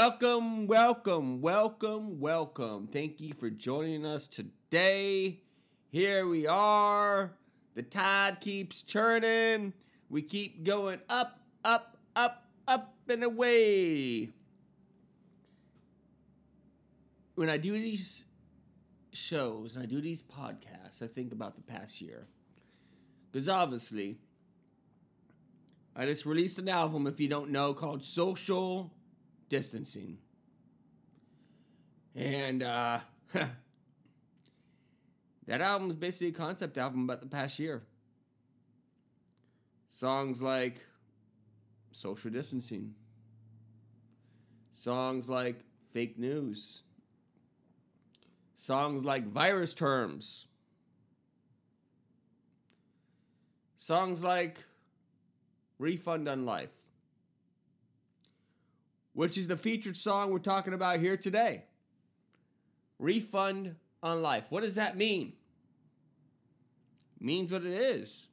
Welcome, welcome, welcome, welcome. Thank you for joining us today. Here we are. The tide keeps churning. We keep going up, up, up, up, and away. When I do these shows and I do these podcasts, I think about the past year. Because obviously, I just released an album, if you don't know, called Social Distancing. And uh, that album is basically a concept album about the past year. Songs like Social Distancing, songs like Fake News, songs like Virus Terms, songs like Refund on Life, which is the featured song we're talking about here today. Refund on Life. What does that mean? means what it is.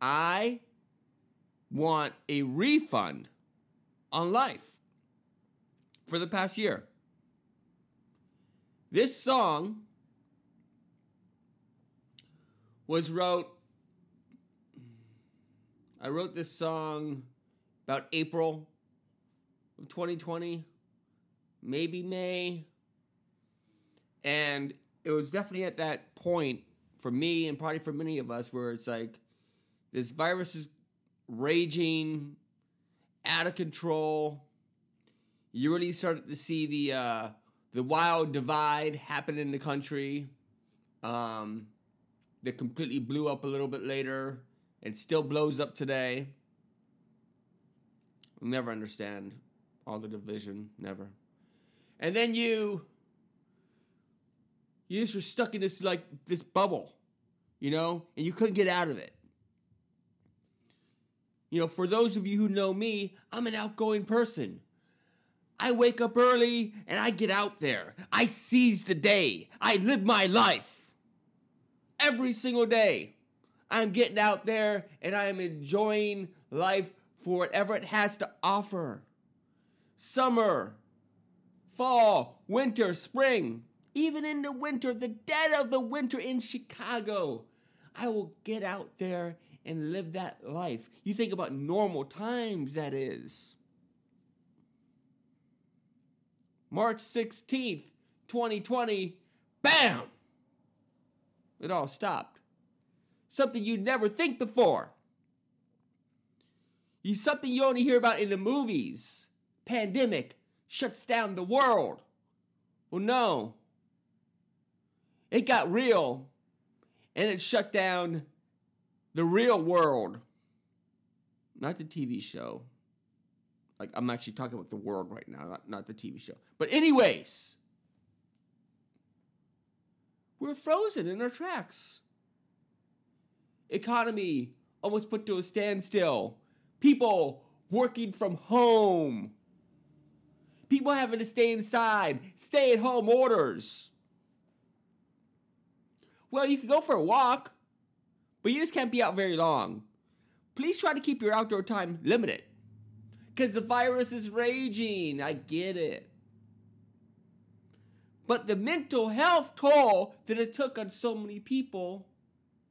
I want a refund on life for the past year. This song was wrote I wrote this song about April of 2020, maybe May. And it was definitely at that point for me and probably for many of us where it's like this virus is raging out of control. You really started to see the uh, the wild divide happen in the country. Um, that completely blew up a little bit later and still blows up today. We'll never understand all the division, never. And then you you just were stuck in this like this bubble, you know, and you couldn't get out of it. You know, for those of you who know me, I'm an outgoing person. I wake up early and I get out there. I seize the day. I live my life every single day. I'm getting out there and I am enjoying life for whatever it has to offer. Summer, fall, winter, spring, even in the winter, the dead of the winter in Chicago, I will get out there and live that life. You think about normal times, that is. March 16th, 2020, bam! It all stopped. Something you'd never think before. You something you only hear about in the movies. Pandemic shuts down the world. Well, no. It got real and it shut down the real world. Not the TV show. Like, I'm actually talking about the world right now, not, not the TV show. But, anyways, we're frozen in our tracks. Economy almost put to a standstill. People working from home. People having to stay inside, stay at home orders. Well, you can go for a walk, but you just can't be out very long. Please try to keep your outdoor time limited because the virus is raging. I get it. But the mental health toll that it took on so many people,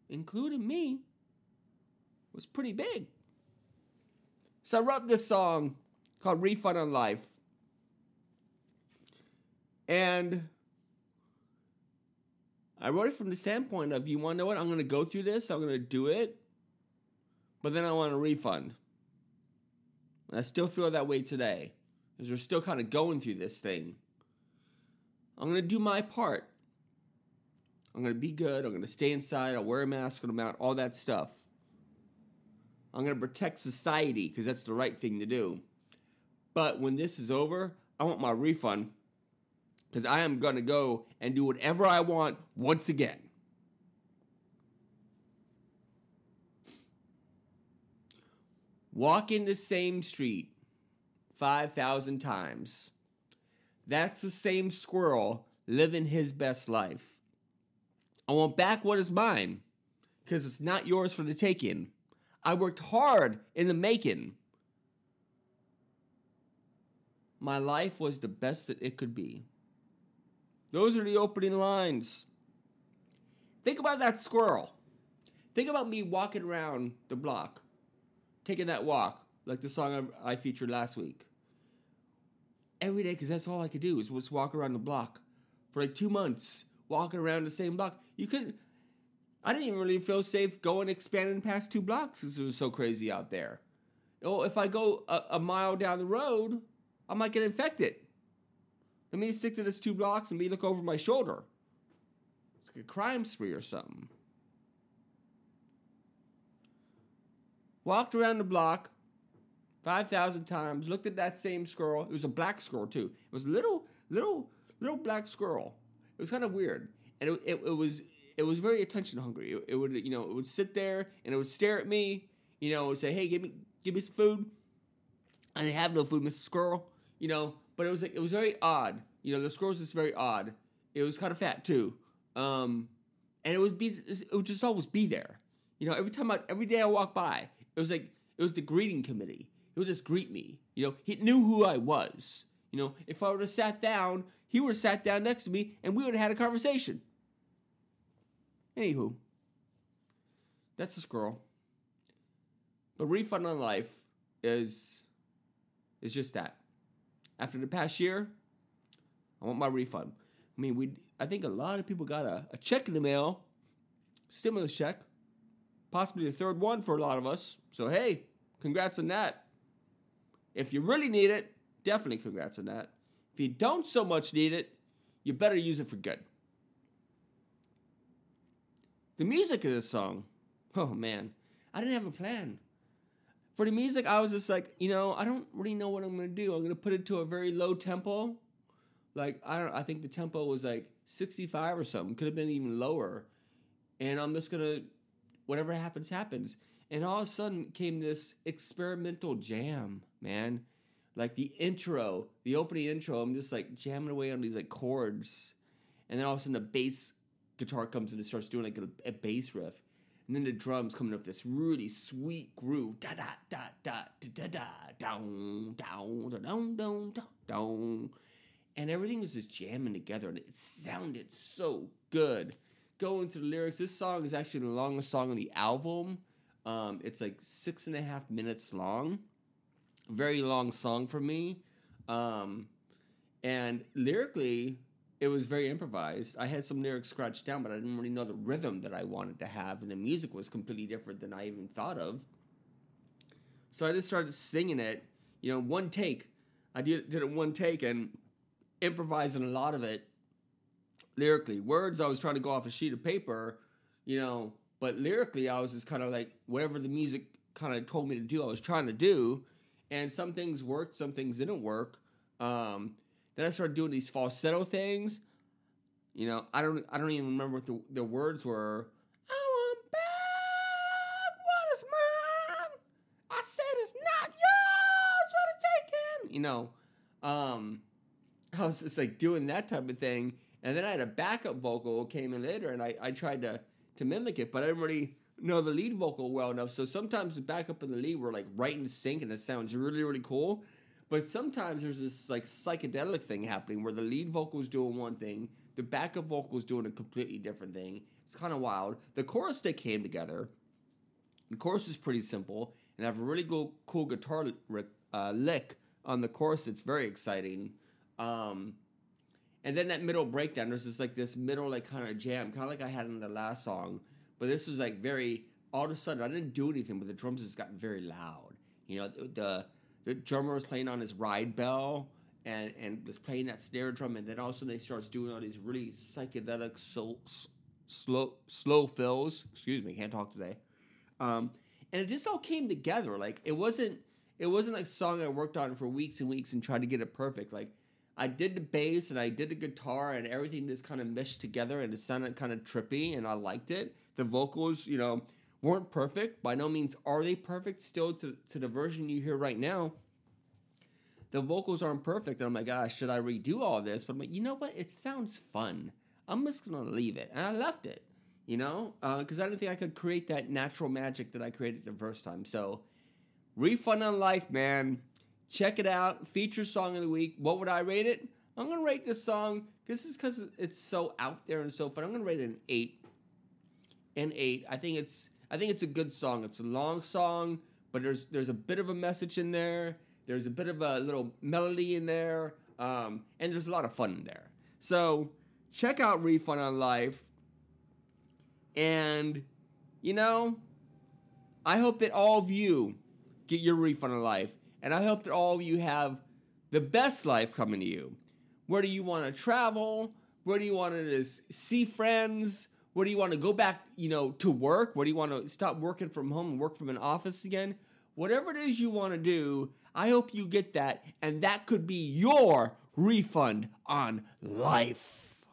including me, was pretty big. So I wrote this song called Refund on Life. And I wrote it from the standpoint of you want to know what? I'm going to go through this, I'm going to do it, but then I want a refund. And I still feel that way today because we're still kind of going through this thing. I'm going to do my part. I'm going to be good. I'm going to stay inside. I'll wear a mask when I'm out, all that stuff. I'm going to protect society because that's the right thing to do. But when this is over, I want my refund because I am going to go and do whatever I want once again. Walk in the same street 5,000 times. That's the same squirrel living his best life. I want back what is mine because it's not yours for the taking. I worked hard in the making. my life was the best that it could be. Those are the opening lines. Think about that squirrel. Think about me walking around the block, taking that walk, like the song I, featured last week. Every day, because that's all I could do is just walk around the block for like two months, walking around the same block. You couldn't. I didn't even really feel safe going expanding past two blocks because it was so crazy out there. Oh, if I go a, a mile down the road, I might get infected. Let me stick to this two blocks and me look over my shoulder. It's like a crime spree or something. Walked around the block 5,000 times, looked at that same squirrel. It was a black squirrel too. It was a little, little, little black squirrel. It was kind of weird. And it, it, it, was it was very attention hungry. It, it, would, you know, it would sit there and it would stare at me, you know, and say, hey, give me, give me some food. I didn't have no food, Mr. Squirrel you know, but it was like it was very odd. You know, the scrolls is very odd. It was kind of fat too, um, and it would be it would just always be there. You know, every time I every day I walk by, it was like it was the greeting committee. He would just greet me. You know, he knew who I was. You know, if I would have sat down, he would have sat down next to me, and we would have had a conversation. Anywho, that's the squirrel. But refund on life is is just that after the past year, I want my refund. I mean, we I think a lot of people got a, a check in the mail, stimulus check, possibly the third one for a lot of us. So hey, congrats on that. If you really need it, definitely congrats on that. If you don't so much need it, you better use it for good. The music of this song, oh man, I didn't have a plan for the music, I was just like, you know, I don't really know what I'm gonna do. I'm gonna put it to a very low tempo. Like I don't, I think the tempo was like 65 or something. Could have been even lower. And I'm just gonna, whatever happens, happens. And all of a sudden came this experimental jam, man. Like the intro, the opening intro, I'm just like jamming away on these like chords, and then all of a sudden the bass guitar comes in and starts doing like a, a bass riff and then the drums coming up this really sweet groove, da da da da da da da down down down down down down, and everything was just jamming together, and it sounded so good. Go into the lyrics. This song is actually the longest song on the album. Um, it's like six and a half minutes long. Very long song for me. Um, and lyrically, it was very improvised. I had some lyrics scratched down, but I didn't really know the rhythm that I wanted to have, and the music was completely different than I even thought of. So I just started singing it, you know, one take. I did, did it one take and improvising a lot of it lyrically. Words, I was trying to go off a sheet of paper, you know, but lyrically, I was just kind of like whatever the music kind of told me to do, I was trying to do. And some things worked, some things didn't work. Um, then I started doing these falsetto things. You know, I don't I don't even remember what the, the words were. I want back what is mine. I said it's not yours for the taking. You know, um, I was just like doing that type of thing. And then I had a backup vocal came in later, and I, I tried to to mimic it, but I didn't really know the lead vocal well enough. So sometimes the backup and the lead were like right in sync, and it sounds really really cool. But sometimes there's this like psychedelic thing happening where the lead vocal is doing one thing, the backup vocal is doing a completely different thing. It's kind of wild. The chorus they came together. The chorus is pretty simple, and I have a really cool, cool guitar uh, lick on the chorus. It's very exciting. Um, and then that middle breakdown, there's just like this middle like kind of jam, kind of like I had in the last song. But this was like very all of a sudden I didn't do anything, but the drums just got very loud. You know, the, the drummer was playing on his ride bell and and was playing that snare drum, and then also they starts doing all these really psychedelic slow slow slow fills. Excuse me, can't talk today. Um, and it just all came together. Like it wasn't it wasn't like a song I worked on for weeks and weeks and tried to get it perfect. Like I did the bass and I did the guitar and everything just kind of meshed together and it sounded kind of trippy and I liked it. The vocals, you know, weren't perfect. By no means are they perfect still to, to the version you hear right now. The vocals aren't perfect. And I'm like, gosh, should I redo all this? But I'm like, you know what? It sounds fun. I'm just going to leave it. And I left it, you know, because uh, I didn't think I could create that natural magic that I created the first time. So, refund on life, man. Check it out. Feature song of the week. What would I rate it? I'm gonna rate this song. This is because it's so out there and so fun. I'm gonna rate it an eight. An eight. I think it's. I think it's a good song. It's a long song, but there's there's a bit of a message in there. There's a bit of a little melody in there, um, and there's a lot of fun in there. So check out Refund on Life. And you know, I hope that all of you get your refund on life. And I hope that all of you have the best life coming to you. Where do you want to travel? Where do you want to see friends? What do you want to go back, you know, to work? What do you want to stop working from home and work from an office again? Whatever it is you want to do, I hope you get that and that could be your refund on life.